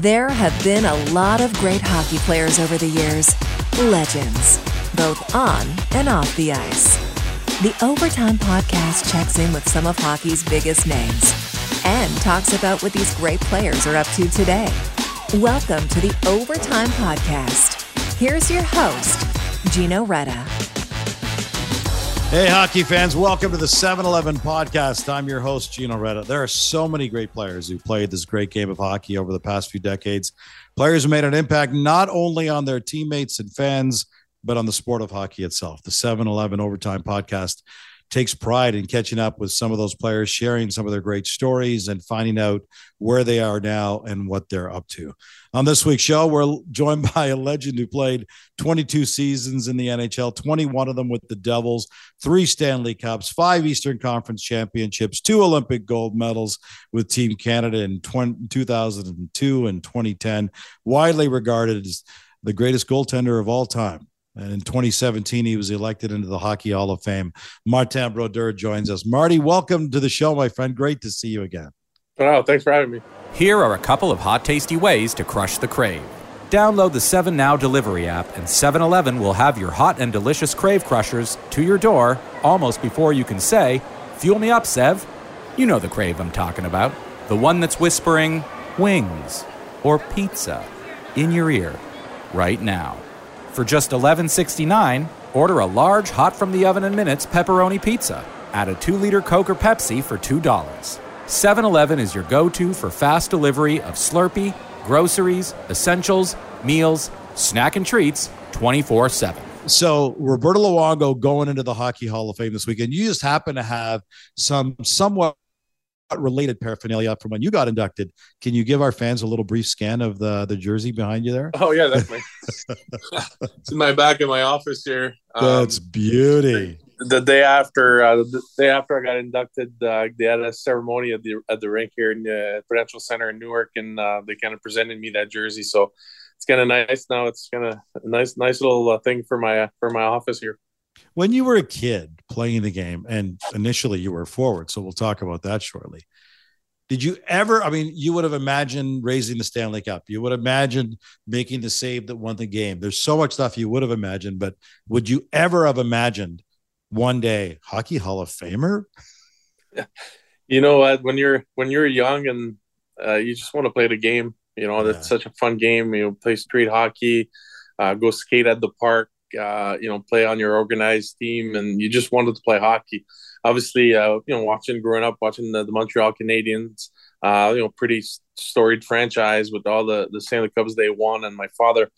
There have been a lot of great hockey players over the years, legends, both on and off the ice. The Overtime Podcast checks in with some of hockey's biggest names and talks about what these great players are up to today. Welcome to the Overtime Podcast. Here's your host, Gino Reda. Hey, hockey fans, welcome to the 7 Eleven podcast. I'm your host, Gino Reda. There are so many great players who played this great game of hockey over the past few decades. Players who made an impact not only on their teammates and fans, but on the sport of hockey itself. The 7 Eleven Overtime podcast takes pride in catching up with some of those players, sharing some of their great stories, and finding out where they are now and what they're up to. On this week's show, we're joined by a legend who played 22 seasons in the NHL, 21 of them with the Devils, three Stanley Cups, five Eastern Conference championships, two Olympic gold medals with Team Canada in 20, 2002 and 2010, widely regarded as the greatest goaltender of all time. And in 2017, he was elected into the Hockey Hall of Fame. Martin Brodeur joins us. Marty, welcome to the show, my friend. Great to see you again. Oh, thanks for having me. Here are a couple of hot, tasty ways to crush the crave. Download the 7 Now delivery app, and 7 Eleven will have your hot and delicious crave crushers to your door almost before you can say, Fuel me up, Sev. You know the crave I'm talking about. The one that's whispering, wings or pizza in your ear right now. For just $11.69, order a large hot from the oven in minutes pepperoni pizza. Add a 2 liter Coke or Pepsi for $2. 7 Eleven is your go to for fast delivery of Slurpee, groceries, essentials, meals, snack and treats 24 7. So, Roberto Luongo going into the Hockey Hall of Fame this weekend. You just happen to have some somewhat related paraphernalia from when you got inducted. Can you give our fans a little brief scan of the the jersey behind you there? Oh yeah, that's my. it's in my back in my office here. That's um, beauty. The day after, uh, the day after I got inducted, uh, they had a ceremony at the at the rink here in the Prudential Center in Newark, and uh, they kind of presented me that jersey. So it's kind of nice now. It's kind of a nice, nice little uh, thing for my for my office here when you were a kid playing the game and initially you were forward so we'll talk about that shortly did you ever i mean you would have imagined raising the stanley cup. You would imagine making the save that won the game. There's so much stuff you would have imagined but would you ever have imagined one day hockey hall of famer? You know what? When you're when you're young and uh, you just want to play the game you know that's such a fun game. You know play street hockey uh, go skate at the park uh, you know, play on your organized team, and you just wanted to play hockey. Obviously, uh, you know, watching growing up, watching the, the Montreal Canadiens, uh, you know, pretty storied franchise with all the the Stanley Cups they won, and my father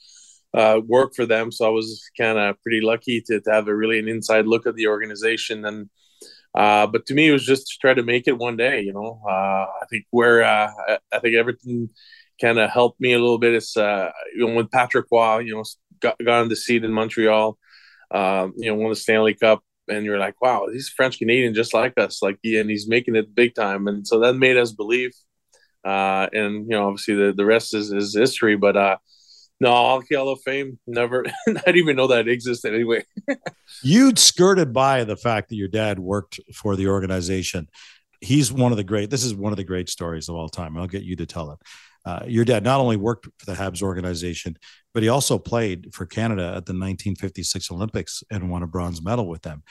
uh, worked for them, so I was kind of pretty lucky to, to have a really an inside look at the organization. And uh, but to me, it was just to try to make it one day. You know, uh, I think where uh, I think everything kind of helped me a little bit is uh, you know with Patrick Roy, you know, got, on the seat in Montreal, um, you know, won the Stanley Cup, and you're like, wow, he's French Canadian just like us, like and he's making it big time, and so that made us believe. Uh, and you know, obviously the, the rest is, is history, but uh, no, Hockey Hall of Fame, never, I didn't even know that existed anyway. You'd skirted by the fact that your dad worked for the organization. He's one of the great, this is one of the great stories of all time. I'll get you to tell it. Uh, your dad not only worked for the Habs organization, but he also played for Canada at the 1956 Olympics and won a bronze medal with them.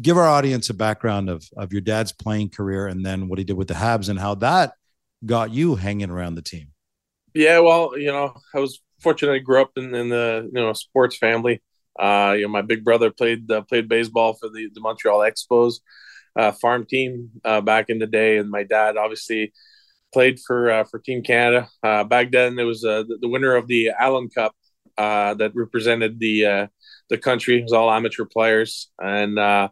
Give our audience a background of, of your dad's playing career and then what he did with the Habs and how that got you hanging around the team. Yeah, well, you know, I was fortunate. I grew up in, in the you know sports family. Uh, you know, my big brother played uh, played baseball for the, the Montreal Expos uh, farm team uh, back in the day, and my dad obviously played for uh, for Team Canada. Uh, back then, it was uh, the, the, winner of the Allen Cup uh, that represented the uh, the country. It was all amateur players, and uh,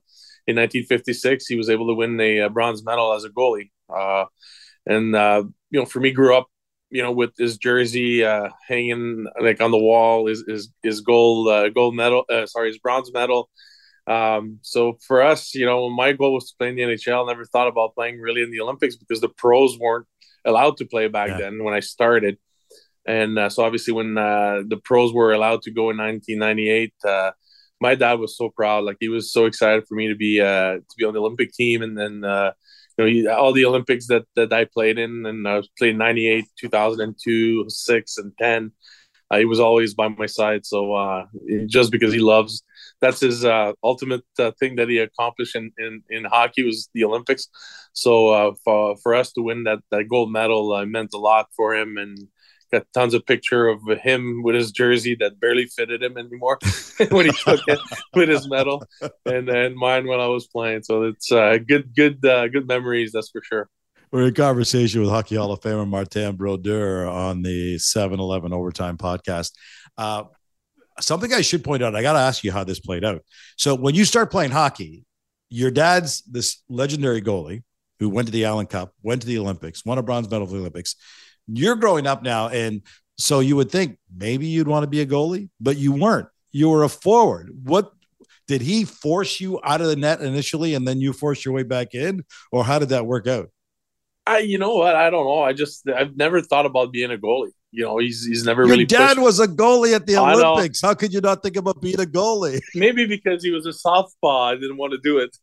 in 1956, he was able to win the bronze medal as a goalie. and you know, for me, grew up, you know, with his jersey hanging like on the wall, his his, his gold gold medal, sorry, his bronze medal. Um, so for us, you know, my goal was to play in the NHL. Never thought about playing really in the Olympics because the pros weren't allowed to play back yeah. then when I started. And uh, so obviously when uh, the pros were allowed to go in 1998, uh, my dad was so proud. Like he was so excited for me to be uh, to be on the Olympic team and then uh, you know, all the Olympics that that I played in, and I was playing '98, 2002, six, and ten. Uh, he was always by my side. So uh, just because he loves, that's his uh, ultimate uh, thing that he accomplished in, in, in hockey was the Olympics. So uh, for for us to win that that gold medal uh, meant a lot for him, and got tons of picture of him with his jersey that barely fitted him anymore when he took it with his medal, and then mine when I was playing. So it's good good good memories, that's for sure. We're in conversation with Hockey Hall of Famer Martin Brodeur on the 7 Eleven Overtime podcast. Uh, something I should point out, I got to ask you how this played out. So, when you start playing hockey, your dad's this legendary goalie who went to the Allen Cup, went to the Olympics, won a bronze medal for the Olympics. You're growing up now, and so you would think maybe you'd want to be a goalie, but you weren't. You were a forward. What did he force you out of the net initially, and then you forced your way back in, or how did that work out? I, you know what? I don't know. I just I've never thought about being a goalie. You know, he's he's never Your really. dad pushed. was a goalie at the Olympics. How could you not think about being a goalie? Maybe because he was a softball, I didn't want to do it.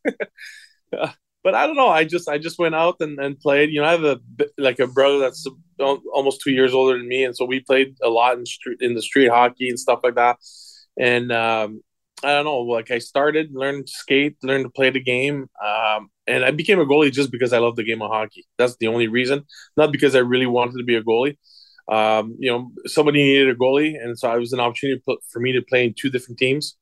but I don't know. I just I just went out and, and played. You know, I have a like a brother that's almost two years older than me, and so we played a lot in street in the street hockey and stuff like that. And um, I don't know. Like I started, learned to skate, learned to play the game. Um, and I became a goalie just because I love the game of hockey. That's the only reason, not because I really wanted to be a goalie. Um, you know, somebody needed a goalie, and so I was an opportunity for me to play in two different teams,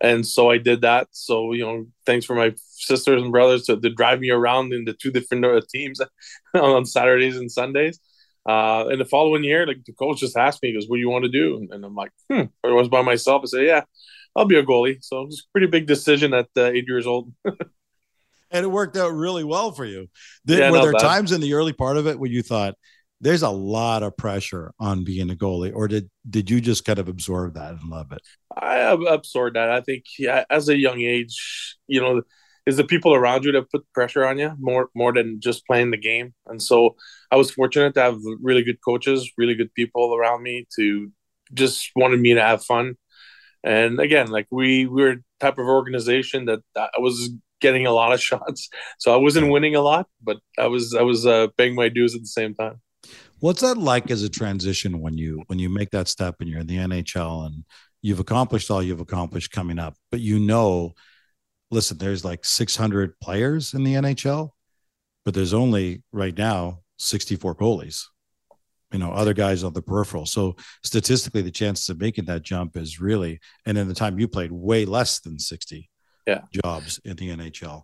and so I did that. So you know, thanks for my sisters and brothers to, to drive me around in the two different uh, teams on Saturdays and Sundays. Uh, and the following year, like the coach just asked me, he goes, "What do you want to do?" And, and I'm like, "Hmm." I was by myself. I said, "Yeah, I'll be a goalie." So it was a pretty big decision at uh, eight years old. and it worked out really well for you. Did, yeah, were there bad. times in the early part of it where you thought there's a lot of pressure on being a goalie, or did did you just kind of absorb that and love it? I absorbed that. I think yeah, as a young age, you know, is the people around you that put pressure on you more more than just playing the game. And so I was fortunate to have really good coaches, really good people around me to just wanted me to have fun. And again, like we, we were type of organization that I was getting a lot of shots. So I wasn't winning a lot, but I was I was uh, paying my dues at the same time. What's that like as a transition when you when you make that step and you're in the NHL and you've accomplished all you've accomplished coming up, but you know, listen, there's like 600 players in the NHL, but there's only right now 64 goalies. You know, other guys on the peripheral. So statistically, the chances of making that jump is really, and in the time you played, way less than 60 yeah. jobs in the NHL.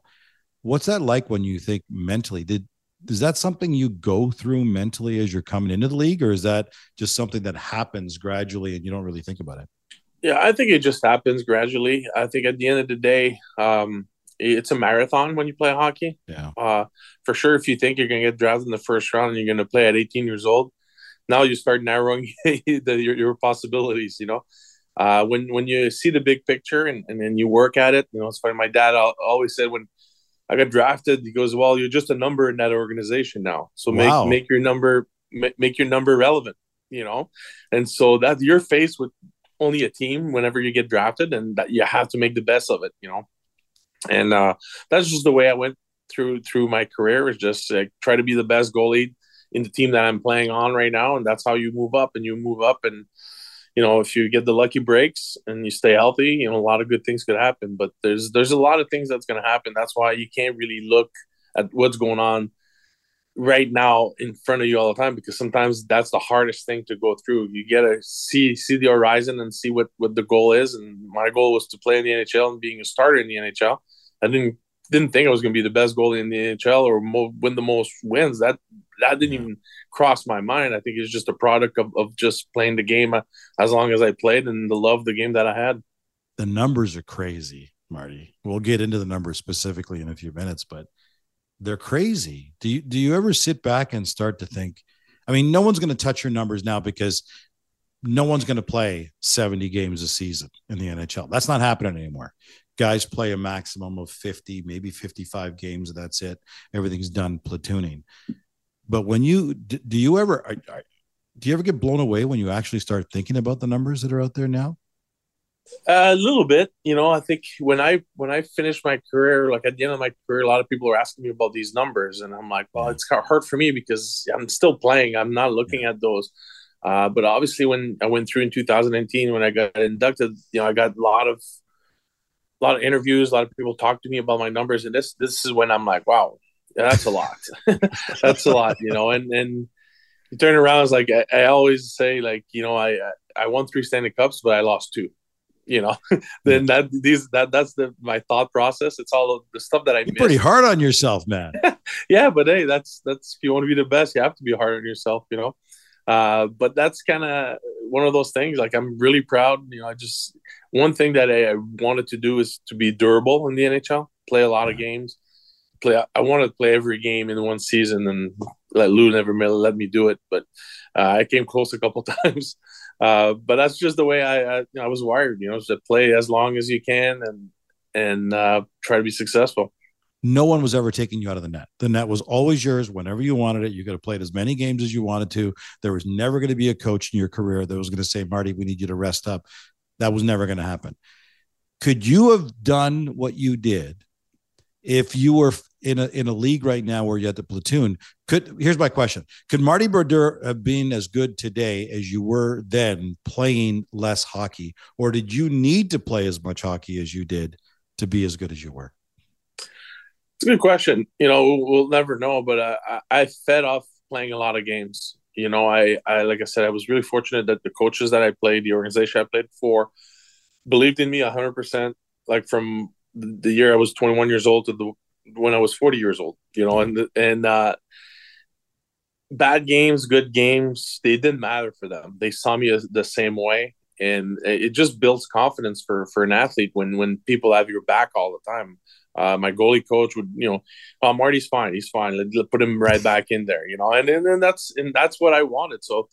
What's that like when you think mentally? Did is that something you go through mentally as you're coming into the league, or is that just something that happens gradually and you don't really think about it? Yeah, I think it just happens gradually. I think at the end of the day, um, it's a marathon when you play hockey. Yeah. Uh, for sure, if you think you're going to get drafted in the first round and you're going to play at 18 years old, now you start narrowing the, your, your possibilities. You know, uh, when when you see the big picture and, and then you work at it, you know, it's funny. My dad always said when I got drafted, he goes, "Well, you're just a number in that organization now, so wow. make make your number make, make your number relevant." You know, and so that you're faced with only a team whenever you get drafted, and that you have to make the best of it. You know, and uh, that's just the way I went through through my career. Is just like try to be the best goalie in the team that I'm playing on right now, and that's how you move up and you move up and you know, if you get the lucky breaks and you stay healthy, you know, a lot of good things could happen. But there's there's a lot of things that's going to happen. That's why you can't really look at what's going on right now in front of you all the time because sometimes that's the hardest thing to go through. You get to see see the horizon and see what what the goal is. And my goal was to play in the NHL and being a starter in the NHL. I didn't didn't think I was going to be the best goalie in the NHL or mo- win the most wins. That that didn't even cross my mind. I think it's just a product of, of just playing the game uh, as long as I played and the love of the game that I had. The numbers are crazy, Marty. We'll get into the numbers specifically in a few minutes, but they're crazy. Do you do you ever sit back and start to think? I mean, no one's going to touch your numbers now because no one's going to play 70 games a season in the NHL. That's not happening anymore. Guys play a maximum of 50, maybe 55 games. That's it. Everything's done platooning. But when you do, you ever do you ever get blown away when you actually start thinking about the numbers that are out there now? A little bit, you know. I think when I when I finished my career, like at the end of my career, a lot of people are asking me about these numbers, and I'm like, well, it's hard for me because I'm still playing. I'm not looking yeah. at those. Uh, but obviously, when I went through in 2019, when I got inducted, you know, I got a lot of a lot of interviews. A lot of people talk to me about my numbers, and this this is when I'm like, wow, that's a lot. that's a lot, you know. And and you turn around, it's like I, I always say, like you know, I I won three Stanley Cups, but I lost two you know? Then that these that that's the my thought process. It's all the stuff that i You're pretty hard on yourself man. Yeah but hey that's that's if you want to be the best you have to be hard on yourself you know? Uh, but that's kind of one of those things like i'm really proud you know i just one thing that I, I, wanted to do is to be durable in the nhl play a lot of games play i wanted to play every game in one season and let lou never let me do it but uh, i came close a couple times uh, but that's just the way I, I, I was wired, you know, to play as long as you can and and uh, try to be successful. No one was ever taking you out of the net. The net was always yours whenever you wanted it. You could have played as many games as you wanted to. There was never going to be a coach in your career that was going to say, Marty, we need you to rest up. That was never going to happen. Could you have done what you did if you were in a in a league right now where you had the platoon, could here's my question: Could Marty Brodeur have been as good today as you were then, playing less hockey, or did you need to play as much hockey as you did to be as good as you were? It's a good question. You know, we'll never know, but uh, I fed off playing a lot of games. You know, I, I like I said, I was really fortunate that the coaches that I played, the organization I played for, believed in me hundred percent. Like from the year I was 21 years old to the when I was 40 years old, you know, and and uh, bad games, good games, they didn't matter for them. They saw me the same way, and it just builds confidence for for an athlete when when people have your back all the time. Uh, my goalie coach would, you know, oh, Marty's fine, he's fine. Let, let put him right back in there, you know, and and, and that's and that's what I wanted. So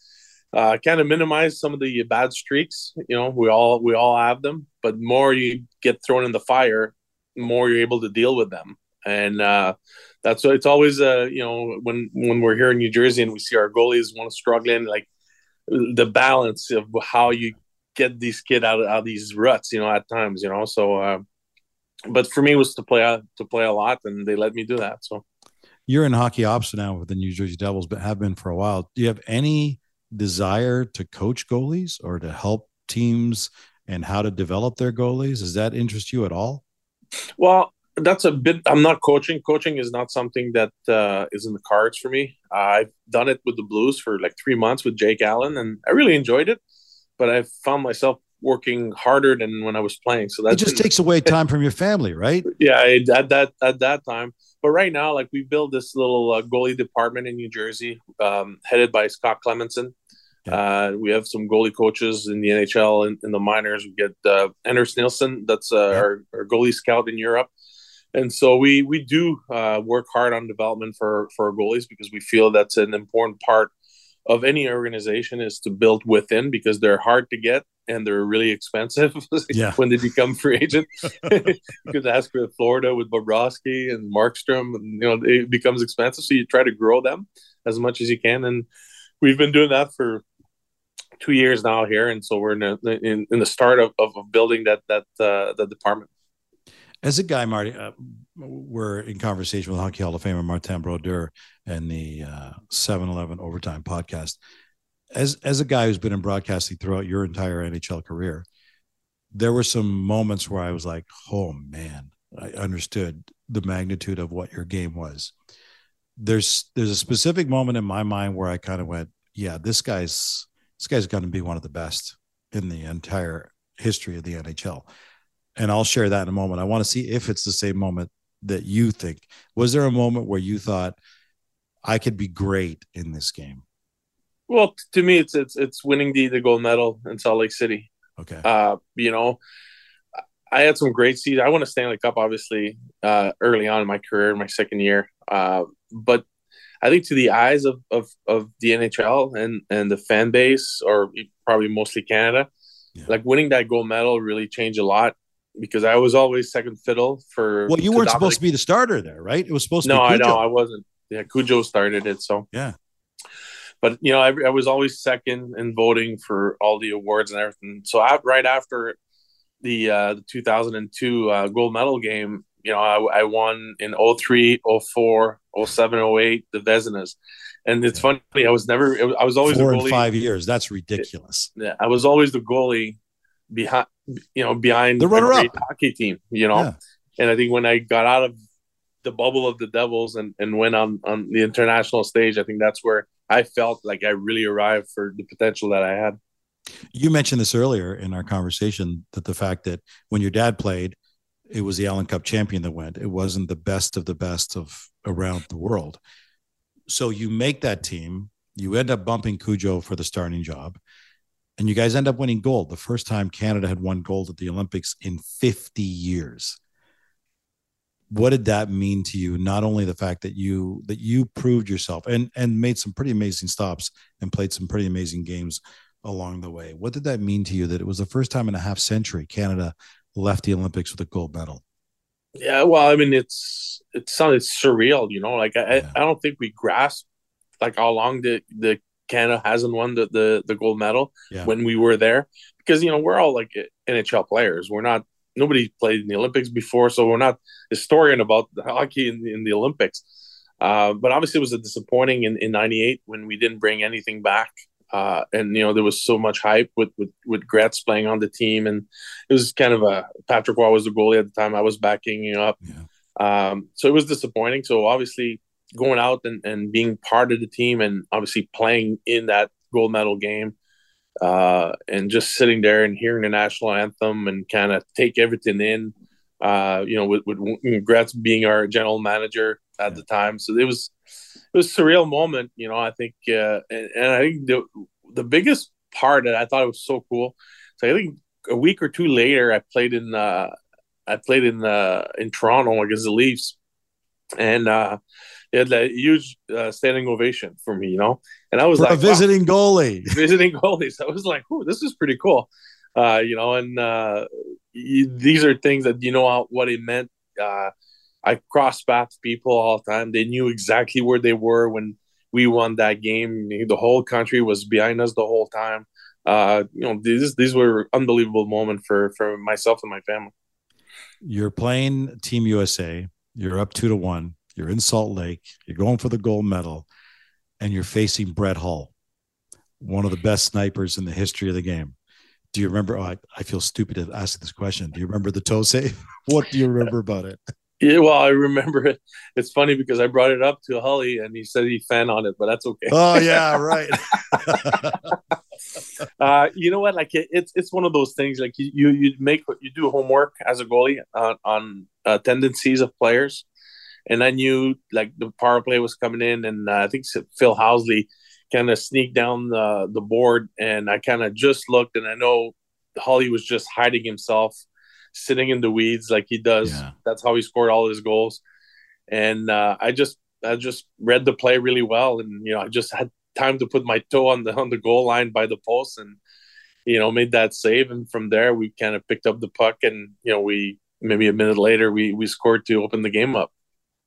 uh, kind of minimize some of the bad streaks. You know, we all we all have them, but more you get thrown in the fire, more you're able to deal with them. And uh, that's it's always. Uh, you know, when when we're here in New Jersey and we see our goalies one struggling, like the balance of how you get these kid out of, out of these ruts. You know, at times. You know, so. Uh, but for me, was to play to play a lot, and they let me do that. So you're in hockey ops now with the New Jersey Devils, but have been for a while. Do you have any desire to coach goalies or to help teams and how to develop their goalies? Does that interest you at all? Well, that's a bit. I'm not coaching. Coaching is not something that uh, is in the cards for me. I've done it with the Blues for like three months with Jake Allen, and I really enjoyed it. But I found myself working harder than when I was playing. So that just takes away time from your family, right? Yeah, at that at that time. But right now, like we build this little uh, goalie department in New Jersey, um, headed by Scott Clemmensen. Uh, we have some goalie coaches in the NHL and in the minors. We get uh, Anders Nilsson, that's uh, yeah. our, our, goalie scout in Europe. And so we we do uh, work hard on development for for our goalies because we feel that's an important part of any organization is to build within because they're hard to get and they're really expensive yeah. when they become free agent. you could ask for Florida with Bobrovsky and Markstrom, and you know it becomes expensive. So you try to grow them as much as you can, and we've been doing that for two years now here, and so we're in a, in, in the start of, of building that that uh, the department. As a guy, Marty, uh, we're in conversation with Hockey Hall of Famer Martin Brodeur and the uh, 7-Eleven Overtime podcast. As as a guy who's been in broadcasting throughout your entire NHL career, there were some moments where I was like, "Oh man," I understood the magnitude of what your game was. There's there's a specific moment in my mind where I kind of went, "Yeah, this guy's this guy's going to be one of the best in the entire history of the NHL. And I'll share that in a moment. I want to see if it's the same moment that you think. Was there a moment where you thought I could be great in this game? Well, to me, it's it's it's winning the the gold medal in Salt Lake City. Okay. Uh, you know, I had some great seasons. I won a Stanley Cup, obviously, uh, early on in my career, in my second year. Uh, but I think to the eyes of, of, of the NHL and, and the fan base, or probably mostly Canada, yeah. like winning that gold medal really changed a lot because I was always second fiddle for. Well, you weren't Dominic. supposed to be the starter there, right? It was supposed to. Be No, I know I wasn't. Yeah, Cujo started it, so yeah. But you know, I, I was always second in voting for all the awards and everything. So I, right after the uh, the 2002 uh, gold medal game, you know, I, I won in 03, 04, 07, 08, the Vezinas. And it's funny, I was never, I was always four in five years. That's ridiculous. Yeah, I was always the goalie behind, you know, behind the runner up hockey team, you know. Yeah. And I think when I got out of the bubble of the Devils and, and went on on the international stage, I think that's where I felt like I really arrived for the potential that I had. You mentioned this earlier in our conversation that the fact that when your dad played, it was the Allen Cup champion that went. It wasn't the best of the best of around the world. So you make that team, you end up bumping Cujo for the starting job, and you guys end up winning gold. The first time Canada had won gold at the Olympics in 50 years. What did that mean to you? Not only the fact that you that you proved yourself and and made some pretty amazing stops and played some pretty amazing games along the way. What did that mean to you that it was the first time in a half century Canada left the Olympics with a gold medal? Yeah, well, I mean, it's it sounded surreal, you know. Like I, yeah. I don't think we grasped like how long the the Canada hasn't won the the, the gold medal yeah. when we were there because you know we're all like NHL players. We're not nobody played in the Olympics before, so we're not historian about the hockey in, in the Olympics. Uh, but obviously, it was a disappointing in, in '98 when we didn't bring anything back. Uh, and you know there was so much hype with with with Gretz playing on the team, and it was kind of a Patrick Roy was the goalie at the time. I was backing up, yeah. um, so it was disappointing. So obviously going out and, and being part of the team, and obviously playing in that gold medal game, uh, and just sitting there and hearing the national anthem and kind of take everything in. Uh, you know, with, with Gretz being our general manager at the time, so it was it was a surreal moment. You know, I think, uh, and, and, I think the the biggest part that I thought it was so cool. So I think a week or two later, I played in uh, I played in uh, in Toronto against the Leafs, and they had a huge uh, standing ovation for me. You know, and I was for like a visiting wow. goalie, visiting goalies. I was like, "Oh, this is pretty cool." Uh, you know, and uh, you, these are things that you know what it meant. Uh, I cross paths people all the time. They knew exactly where they were when we won that game. The whole country was behind us the whole time. Uh, you know, these these were unbelievable moment for for myself and my family. You're playing Team USA. You're up two to one. You're in Salt Lake. You're going for the gold medal, and you're facing Brett Hull, one of the best snipers in the history of the game. Do you remember? Oh, I, I feel stupid to ask this question. Do you remember the toe save? what do you remember about it? Yeah, well, I remember it. It's funny because I brought it up to Holly and he said he fan on it, but that's okay. Oh yeah, right. uh, you know what? Like it, it's it's one of those things. Like you you, you make you do homework as a goalie on, on uh, tendencies of players, and I knew like the power play was coming in, and uh, I think Phil Housley kind of sneaked down the the board, and I kind of just looked, and I know Holly was just hiding himself sitting in the weeds like he does. Yeah. That's how he scored all his goals. And uh, I just I just read the play really well, and you know I just had time to put my toe on the on the goal line by the post, and you know made that save. And from there we kind of picked up the puck, and you know we maybe a minute later we we scored to open the game up.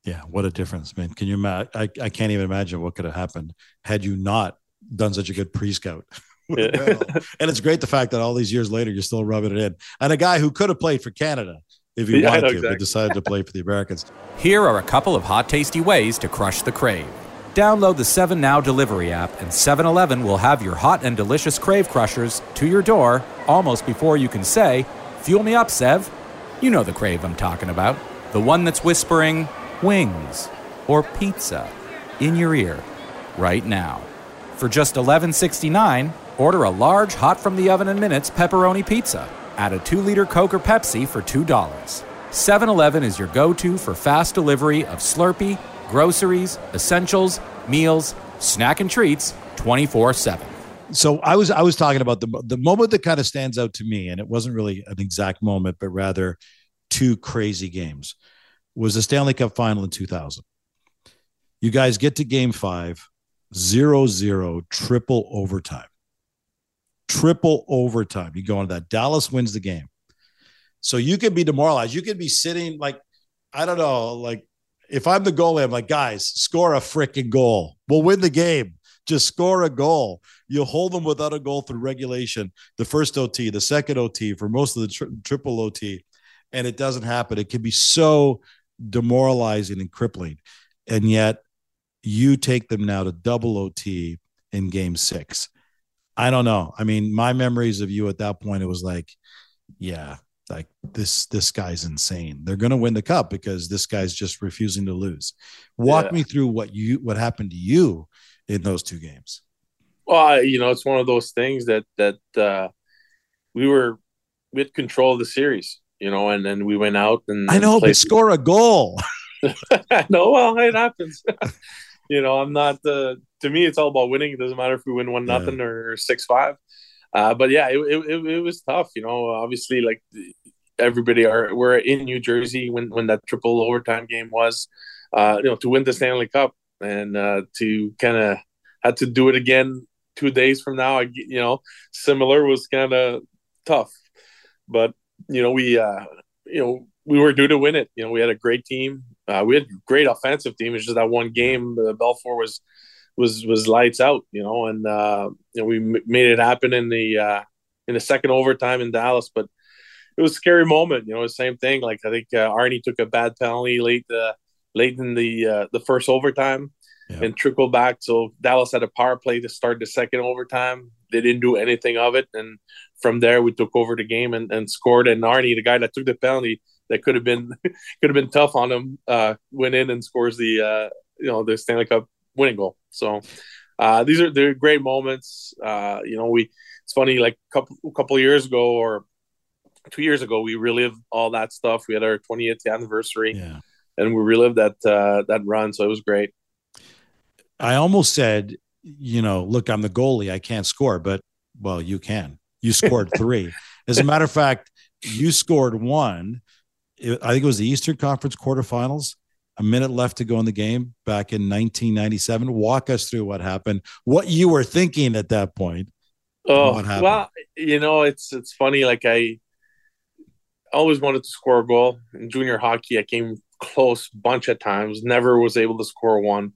Yeah, what a difference, man! Can you imagine? I, I can't even imagine what could have happened had you not done such a good pre-scout. Yeah. and it's great the fact that all these years later you're still rubbing it in. And a guy who could have played for Canada if he yeah, wanted to, exactly. but decided to play for the Americans. Here are a couple of hot, tasty ways to crush the crave. Download the 7 Now delivery app, and 7 Eleven will have your hot and delicious crave crushers to your door almost before you can say, Fuel me up, Sev. You know the crave I'm talking about. The one that's whispering, wings or pizza in your ear right now. For just $11.69, Order a large, hot from the oven in minutes pepperoni pizza. Add a 2 liter Coke or Pepsi for $2. 7 Eleven is your go to for fast delivery of Slurpee, groceries, essentials, meals, snack and treats 24 7. So I was I was talking about the the moment that kind of stands out to me, and it wasn't really an exact moment, but rather two crazy games. Was the Stanley Cup final in 2000. You guys get to game five, zero zero, triple overtime triple overtime. You go into that. Dallas wins the game. So you could be demoralized. You could be sitting like, I don't know, like if I'm the goalie, I'm like, guys, score a freaking goal. We'll win the game. just score a goal. You hold them without a goal through regulation, the first OT, the second OT, for most of the tri- triple OT, and it doesn't happen. It can be so demoralizing and crippling. And yet you take them now to double OT in game six. I don't know. I mean, my memories of you at that point, it was like, yeah, like this this guy's insane. They're going to win the cup because this guy's just refusing to lose. Walk yeah. me through what you what happened to you in those two games. Well, you know, it's one of those things that that uh, we were with control of the series, you know, and then we went out and I know, but score a goal. no, well, it happens. you know, I'm not the. To me, it's all about winning. It doesn't matter if we win one nothing yeah. or six five. Uh, but yeah, it, it, it was tough. You know, obviously, like everybody are we're in New Jersey when when that triple overtime game was. Uh, you know, to win the Stanley Cup and uh, to kind of had to do it again two days from now. I, you know, similar was kind of tough, but you know, we uh, you know we were due to win it. You know, we had a great team. Uh, we had a great offensive team. It's just that one game, the Belfour was was was lights out. You know, and uh, you know we m- made it happen in the uh, in the second overtime in Dallas, but it was a scary moment. You know, the same thing. Like I think uh, Arnie took a bad penalty late uh, late in the uh, the first overtime. Yeah. And trickled back. So Dallas had a power play to start the second overtime. They didn't do anything of it, and from there we took over the game and, and scored. And Arnie, the guy that took the penalty, that could have been could have been tough on him. Uh, went in and scores the uh, you know the Stanley Cup winning goal. So uh, these are they're great moments. Uh, you know, we it's funny like a couple a couple years ago or two years ago we relived all that stuff. We had our 20th anniversary, yeah. and we relived that uh, that run. So it was great. I almost said, you know, look, I'm the goalie. I can't score, but well, you can. You scored three. As a matter of fact, you scored one I think it was the Eastern Conference quarterfinals. A minute left to go in the game back in 1997. Walk us through what happened, what you were thinking at that point. Oh, well, you know, it's it's funny. Like I always wanted to score a goal in junior hockey. I came close a bunch of times, never was able to score one.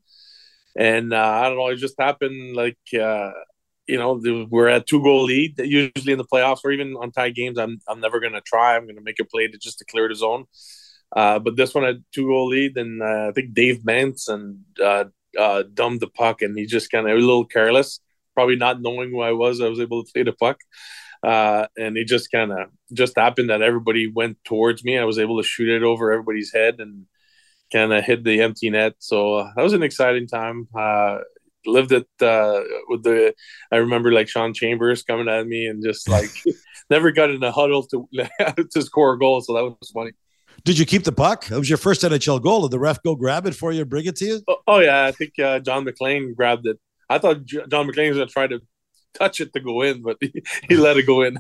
And uh, I don't know, it just happened like uh, you know, we're at two goal lead. Usually in the playoffs or even on tie games, I'm I'm never gonna try. I'm gonna make a play to just to clear the zone. Uh, but this one had two goal lead, and uh, I think Dave Manson uh, uh, dumped the puck, and he just kind of a little careless, probably not knowing who I was. I was able to play the puck, uh, and it just kind of just happened that everybody went towards me. I was able to shoot it over everybody's head and kind of hit the empty net. So uh, that was an exciting time. Uh, lived it uh, with the. I remember like Shawn Chambers coming at me and just like never got in a huddle to to score a goal. So that was funny. Did you keep the puck? That was your first NHL goal. Did the ref go grab it for you and bring it to you? Oh, oh yeah, I think uh, John MacLean grabbed it. I thought John MacLean was going to try to touch it to go in, but he, he let it go in.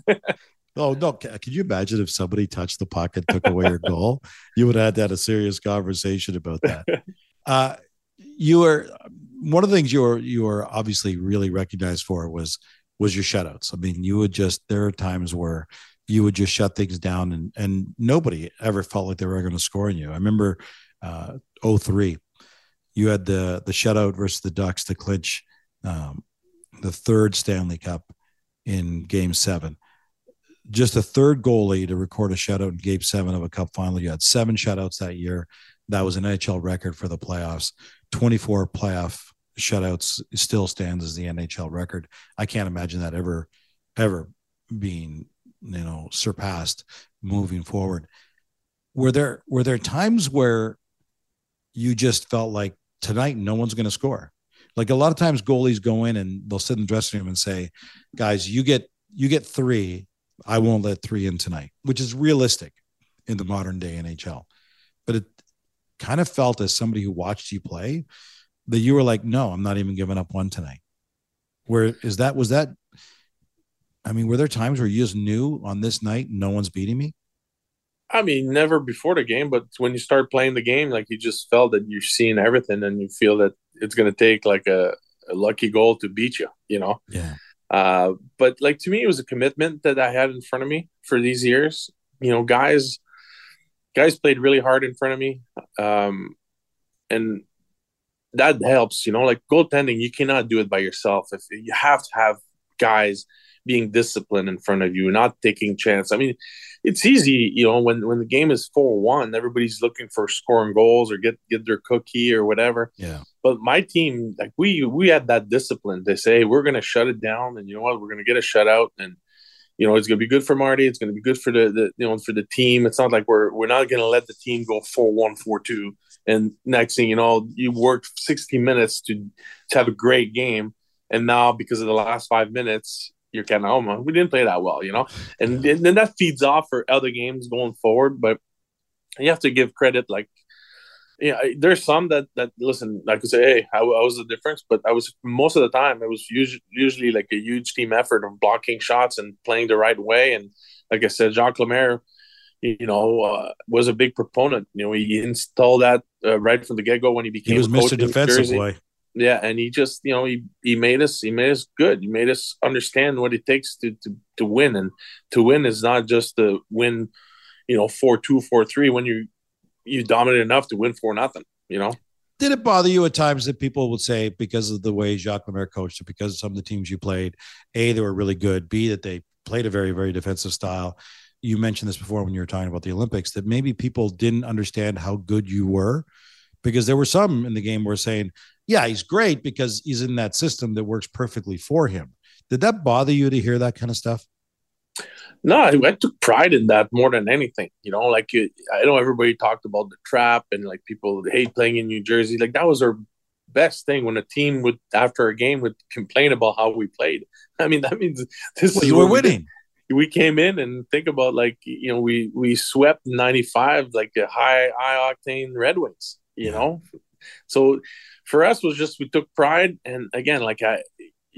oh no! Can you imagine if somebody touched the puck and took away your goal? You would have had to have a serious conversation about that. Uh, you were one of the things you were you were obviously really recognized for was was your shutouts. I mean, you would just there are times where you would just shut things down and and nobody ever felt like they were going to score on you. I remember uh 03 you had the the shutout versus the Ducks to clinch um, the third Stanley Cup in game 7. Just a third goalie to record a shutout in game 7 of a cup final. You had seven shutouts that year. That was an NHL record for the playoffs. 24 playoff shutouts still stands as the NHL record. I can't imagine that ever, ever being, you know, surpassed moving forward. Were there were there times where you just felt like tonight no one's going to score? Like a lot of times goalies go in and they'll sit in the dressing room and say, "Guys, you get you get three. I won't let three in tonight," which is realistic in the modern day NHL. But it kind of felt as somebody who watched you play that you were like, no, I'm not even giving up one tonight. Where is that? Was that? I mean, were there times where you just knew on this night no one's beating me? I mean, never before the game, but when you start playing the game, like you just felt that you're seeing everything, and you feel that it's going to take like a, a, lucky goal to beat you. You know. Yeah. Uh, but like to me, it was a commitment that I had in front of me for these years. You know, guys guys played really hard in front of me. Um, and that helps. You know, like goaltending, you cannot do it by yourself. If you have to have guys being disciplined in front of you, not taking chance. I mean, it's easy, you know, when when the game is four one, everybody's looking for scoring goals or get get their cookie or whatever. Yeah. But my team, like we we had that discipline to say we're going to shut it down, and you know what, we're going to get a shutout, and you know it's going to be good for Marty. It's going to be good for the, the you know for the team. It's not like we're we're not going to let the team go four one four two, and next thing you know, you worked sixty minutes to to have a great game, and now because of the last five minutes, you're kind of oh we didn't play that well, you know, and then that feeds off for other games going forward. But you have to give credit, like yeah, there's some that that listen, like I could say, hey, how, how was the difference? But I was most of the time it was usually usually like a huge team effort of blocking shots and playing the right way. And like I said, Jacques Lemaire, you know, uh, was a big proponent. You know, he installed that uh, right from the get go when he became. He was Mr. Defensive way. Yeah, and he just you know he he made us he made us good. He made us understand what it takes to to to win, and to win is not just to win, you know, four two four three when you you dominate enough to win four nothing. You know. Did it bother you at times that people would say because of the way Jacques Lemaire coached because of some of the teams you played, a they were really good, b that they played a very very defensive style. You mentioned this before when you were talking about the Olympics that maybe people didn't understand how good you were because there were some in the game were saying, yeah, he's great because he's in that system that works perfectly for him. Did that bother you to hear that kind of stuff? No, I, I took pride in that more than anything. You know, like I know everybody talked about the trap and like people hate playing in New Jersey. Like that was our best thing when a team would after a game would complain about how we played. I mean, that means this well, is you were winning. We, we came in and think about like you know we we swept '95 like a high high octane Red Wings. You know, so for us was just we took pride and again like I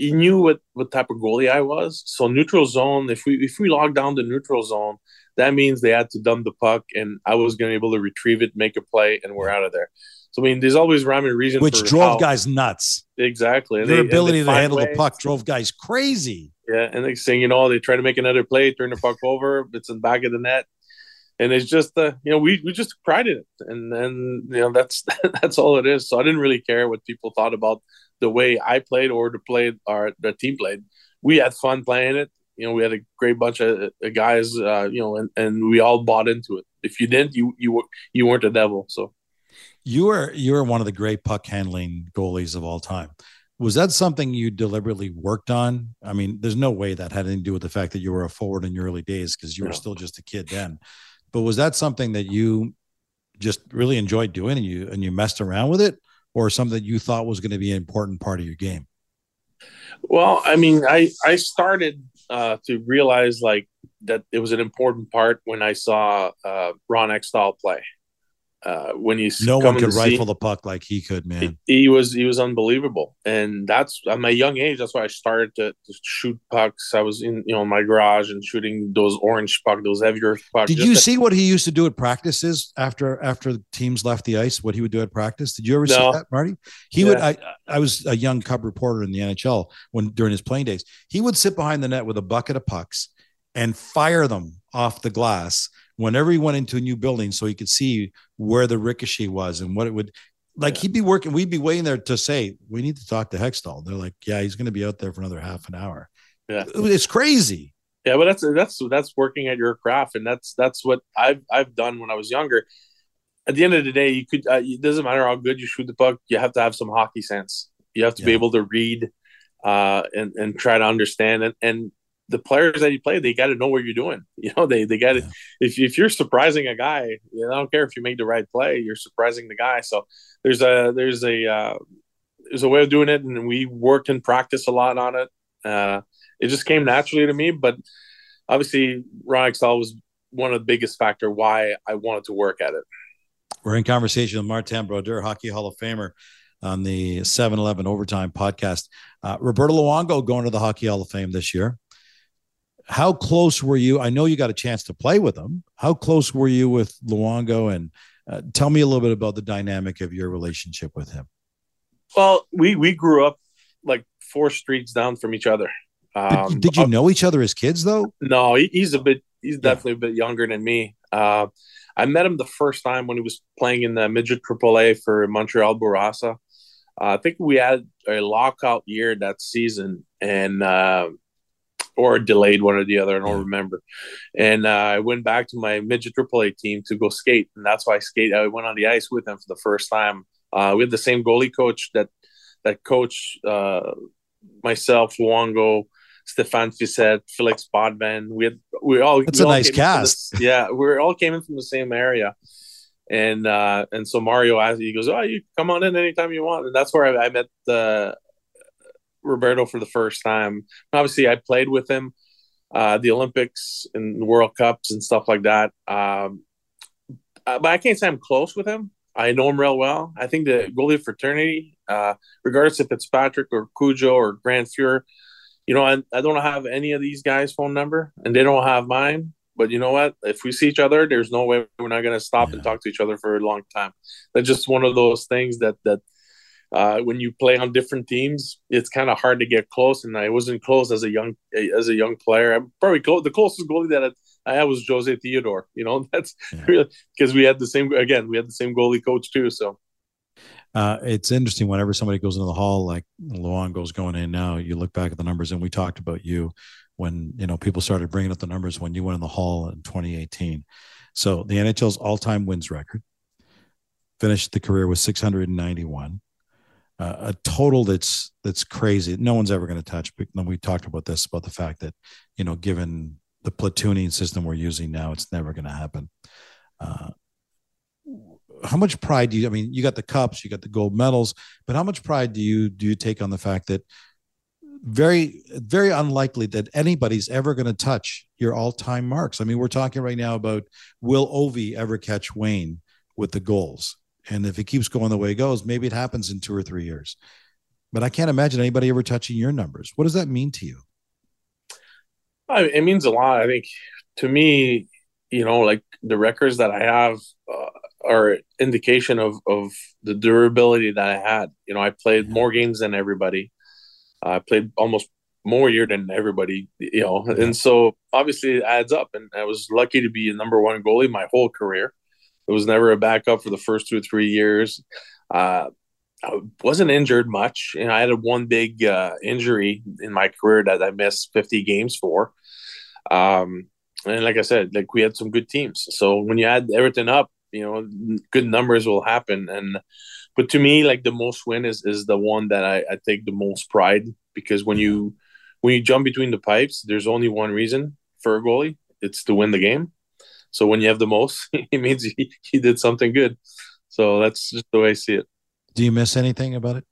he knew what what type of goalie I was. So neutral zone, if we if we logged down the neutral zone, that means they had to dump the puck, and I was going to be able to retrieve it, make a play, and we're out of there. So I mean, there's always rhyme and reason, which drove how, guys nuts. Exactly, and their they, ability to handle the puck drove guys crazy. Yeah, and they saying, you know, they try to make another play, turn the puck over, it's in the back of the net, and it's just uh, you know we we just in it and then you know that's that's all it is so i didn't really care what people thought about the way i played or the play or the team played. We had fun playing it. You know we had a great bunch of guys uh, you know and, and we all bought into it. If you didn't you you were you weren't a devil so. You were you were one of the great puck handling goalies of all time. Was that something you deliberately worked on? I mean there's no way that had anything to do with the fact that you were a forward in your early days because you were no. still just a kid then. But was that something that you just really enjoyed doing and you and you messed around with it, or something you thought was going to be an important part of your game? Well, I mean, I I started uh, to realize like that it was an important part when I saw uh, Ron Hextall play uh, when he's no one could rifle the puck like he could, man. He, he, was he was unbelievable, and that's at my young age. That's why I started to, to, shoot pucks. I was in you know my garage and shooting those orange puck, those heavier pucks. Did you see what he used to do at practices after after teams left the ice? What he would do at practice? Did you ever no. see that, Marty? He yeah. would. I I was a young cub reporter in the NHL when during his playing days. He would sit behind the net with a bucket of pucks and fire them off the glass whenever he went into a new building so he could see where the ricochet was and what it would like yeah. he'd be working we'd be waiting there to say we need to talk to hextall. They're like yeah he's going to be out there for another half an hour. Yeah. It's crazy. Yeah but that's that's that's working at your craft and that's that's what i've i've done when i was younger. At the end of the day you could uh, it doesn't matter how good you shoot the puck you have to have some hockey sense. You have to yeah. be able to read uh, and and try to understand and and the players that you play, they got to know what you're doing. You know, they they got to. Yeah. If if you're surprising a guy, you know, I don't care if you make the right play, you're surprising the guy. So there's a there's a uh, there's a way of doing it, and we worked in practice a lot on it. Uh, it just came naturally to me, but obviously Ron Hextall was one of the biggest factor why I wanted to work at it. We're in conversation with Martin Brodeur, Hockey Hall of Famer on the 7-Eleven Overtime podcast. Uh, Roberto Luongo going to the Hockey Hall of Fame this year how close were you? I know you got a chance to play with him. How close were you with Luongo? And uh, tell me a little bit about the dynamic of your relationship with him. Well, we we grew up like four streets down from each other. Um, did, did, you know each other as kids though? No, he, he's a bit. He's definitely yeah. a bit younger than me. Uh, I met him the first time when he was playing in the midget AAA for Montreal Bourassa. Uh, I think we had a lockout year that season, and uh, or delayed one or the other. I don't remember. And uh, I went back to my midget AAA team to go skate, and that's why I skate. I went on the ice with them for the first time. Uh, we had the same goalie coach that that coach uh, myself, Luongo, Stéphane Fiset, Felix Potvin. We had we all. That's we a all nice cast. The, yeah, we all came in from the same area. And uh, and so Mario asked, he goes, "Oh, you come on in anytime you want." And that's where I, I met uh, Roberto for the first time. Obviously, I played with him uh, the Olympics and World Cups and stuff like that. Um, uh, but I can't say I'm close with him. I know him real well. I think the goalie fraternity, uh, regardless if it's Patrick or Cujo or Grant Fuhr, you know, I, I don't have any of these guys' phone number and they don't have mine. But you know what? If we see each other, there's no way we're not going to stop yeah. and talk to each other for a long time. That's just one of those things that that uh, when you play on different teams, it's kind of hard to get close. And I wasn't close as a young as a young player. I'm probably close, the closest goalie that I had was Jose Theodore. You know, that's yeah. really because we had the same again. We had the same goalie coach too. So uh, it's interesting whenever somebody goes into the hall, like Luongo's going in now. You look back at the numbers, and we talked about you when you know people started bringing up the numbers when you went in the hall in 2018. So the NHL's all-time wins record finished the career with 691 uh, a total that's that's crazy. No one's ever going to touch. But we talked about this about the fact that you know, given the platooning system we're using now, it's never going to happen. Uh, how much pride do you? I mean, you got the cups, you got the gold medals, but how much pride do you do you take on the fact that very very unlikely that anybody's ever going to touch your all-time marks. I mean, we're talking right now about will Ovi ever catch Wayne with the goals? And if it keeps going the way it goes, maybe it happens in two or three years. But I can't imagine anybody ever touching your numbers. What does that mean to you? It means a lot. I think to me, you know, like the records that I have uh, are indication of of the durability that I had. You know, I played yeah. more games than everybody. I played almost more year than everybody. You know, yeah. and so obviously it adds up. And I was lucky to be a number one goalie my whole career. It was never a backup for the first two or three years. Uh, I wasn't injured much, and I had one big uh, injury in my career that I missed 50 games for. Um, and like I said, like we had some good teams. So when you add everything up, you know, good numbers will happen. And but to me, like the most win is is the one that I, I take the most pride because when you when you jump between the pipes, there's only one reason for a goalie. It's to win the game. So when you have the most, it means he, he did something good. So that's just the way I see it. Do you miss anything about it?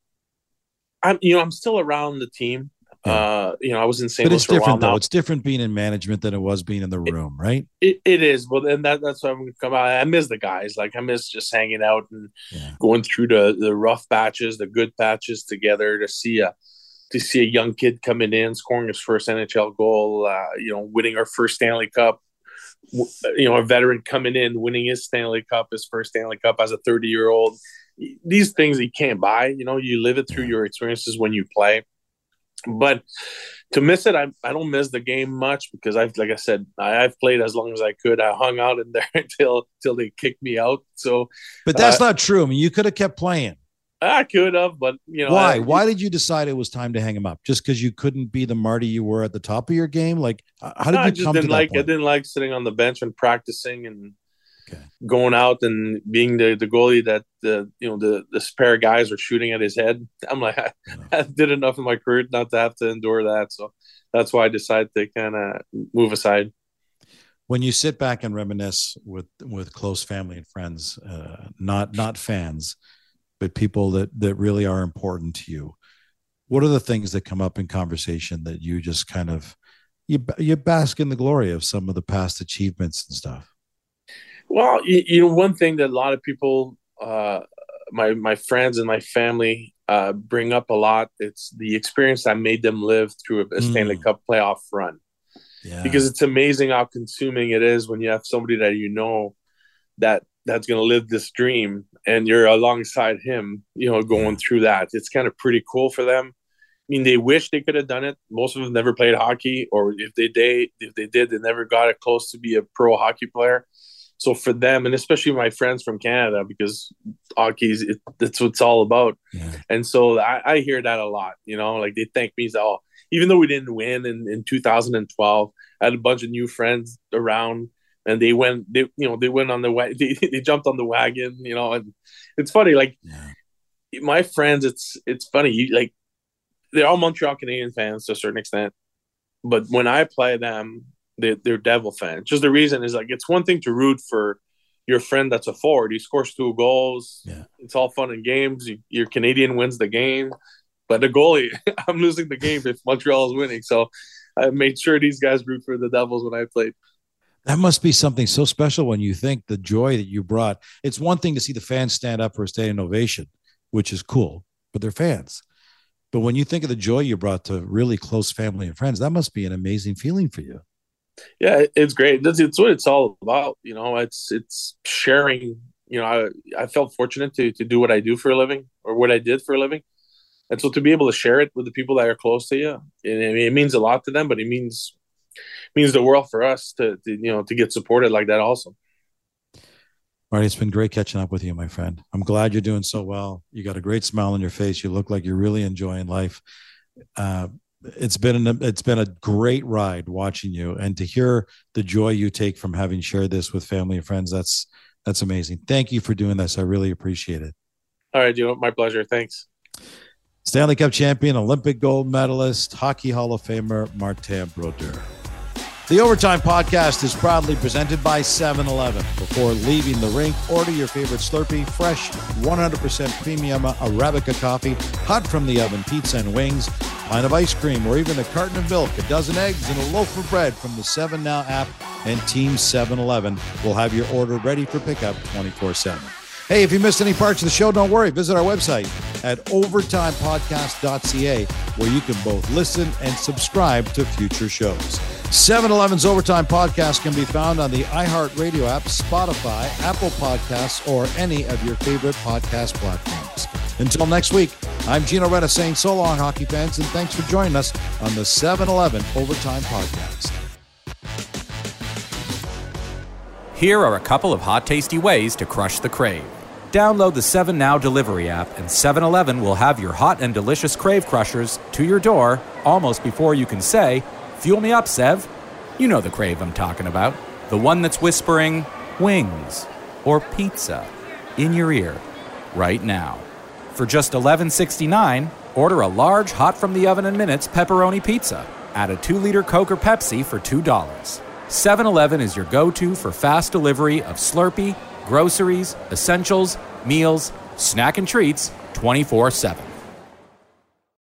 I'm, you know, I'm still around the team. Yeah. Uh, you know, I was in St. But it's different though. Now. It's different being in management than it was being in the room, it, right? It, it is. Well, then that, that's why I'm going to come out. I miss the guys. Like I miss just hanging out and yeah. going through the the rough patches, the good patches together to see a to see a young kid coming in, scoring his first NHL goal. Uh, you know, winning our first Stanley Cup you know, a veteran coming in, winning his Stanley Cup, his first Stanley Cup as a 30 year old. These things you can't buy. You know, you live it through your experiences when you play. But to miss it, I, I don't miss the game much because I've, like I said, I, have played as long as I could. I hung out in there until until they kicked me out. So, but that's uh, not true. I mean, you could have kept playing. I could have, but you know why? I, why did you decide it was time to hang him up? Just because you couldn't be the Marty you were at the top of your game? Like, how did no, you just come didn't to like? I didn't like sitting on the bench and practicing and okay. going out and being the the goalie that the you know the the spare guys are shooting at his head. I'm like, I, I did enough in my career not to have to endure that. So that's why I decided to kind of move aside when you sit back and reminisce with with close family and friends, uh, not not fans, but people that that really are important to you what are the things that come up in conversation that you just kind of you you bask in the glory of some of the past achievements and stuff well you, you know one thing that a lot of people uh my my friends and my family uh bring up a lot it's the experience that made them live through a, stanley mm. cup playoff run yeah. because it's amazing how consuming it is when you have somebody that you know that that's going to live this dream and you're alongside him you know going through that it's kind of pretty cool for them i mean they wish they could have done it most of them never played hockey or if they did if they did they never got it close to be a pro hockey player so for them, and especially my friends from Canada, because hockey's it, that's what it's all about. Yeah. And so I, I, hear that a lot. You know, like they thank me so even though we didn't win in, in 2012, I had a bunch of new friends around, and they went. They you know they went on the way. They, they jumped on the wagon. You know, and it's funny. Like yeah. my friends, it's it's funny. You like they're all Montreal Canadian fans to a certain extent, but when I play them they, they're Devil fans. Just the reason is like it's one thing to root for your friend that's a forward. He scores two goals. Yeah. It's all fun and games. You, your Canadian wins the game, but the goalie, I'm losing the game if Montreal is winning. So I made sure these guys root for the Devils when I played. That must be something so special when you think the joy that you brought. It's one thing to see the fans stand up for a standing ovation, which is cool, but they're fans. But when you think of the joy you brought to really close family and friends, that must be an amazing feeling for you yeah it's great it's, it's what it's all about you know it's it's sharing you know I, I felt fortunate to to do what i do for a living or what i did for a living and so to be able to share it with the people that are close to you and I mean, it means a lot to them but it means means the world for us to, to you know to get supported like that also. Marty, it's been great catching up with you, my friend. I'm glad you're doing so well. You got a great smile on your face. You look like you're really enjoying life. Uh, it's been an, it's been a great ride watching you. And to hear the joy you take from having shared this with family and friends that's that's amazing. Thank you for doing this. I really appreciate it. All right you my pleasure. Thanks. Stanley cup champion olympic gold medalist hockey hall of famer martin brodeur the Overtime Podcast is proudly presented by 7 Eleven. Before leaving the rink, order your favorite Slurpee, fresh, 100% premium Arabica coffee, hot from the oven, pizza and wings, pint of ice cream, or even a carton of milk, a dozen eggs, and a loaf of bread from the 7 Now app and Team 7 Eleven will have your order ready for pickup 24 7. Hey, if you missed any parts of the show, don't worry. Visit our website at overtimepodcast.ca where you can both listen and subscribe to future shows. 7 Eleven's Overtime Podcast can be found on the iHeartRadio app, Spotify, Apple Podcasts, or any of your favorite podcast platforms. Until next week, I'm Gino Reda saying so long, hockey fans, and thanks for joining us on the 7 Eleven Overtime Podcast. Here are a couple of hot, tasty ways to crush the crave. Download the 7 Now delivery app, and 7 Eleven will have your hot and delicious crave crushers to your door almost before you can say, Fuel me up, Sev. You know the crave I'm talking about. The one that's whispering wings or pizza in your ear right now. For just $11.69, order a large hot from the oven in minutes pepperoni pizza. Add a 2 liter Coke or Pepsi for $2. 7 Eleven is your go to for fast delivery of Slurpee groceries, essentials, meals, snack and treats 24 7.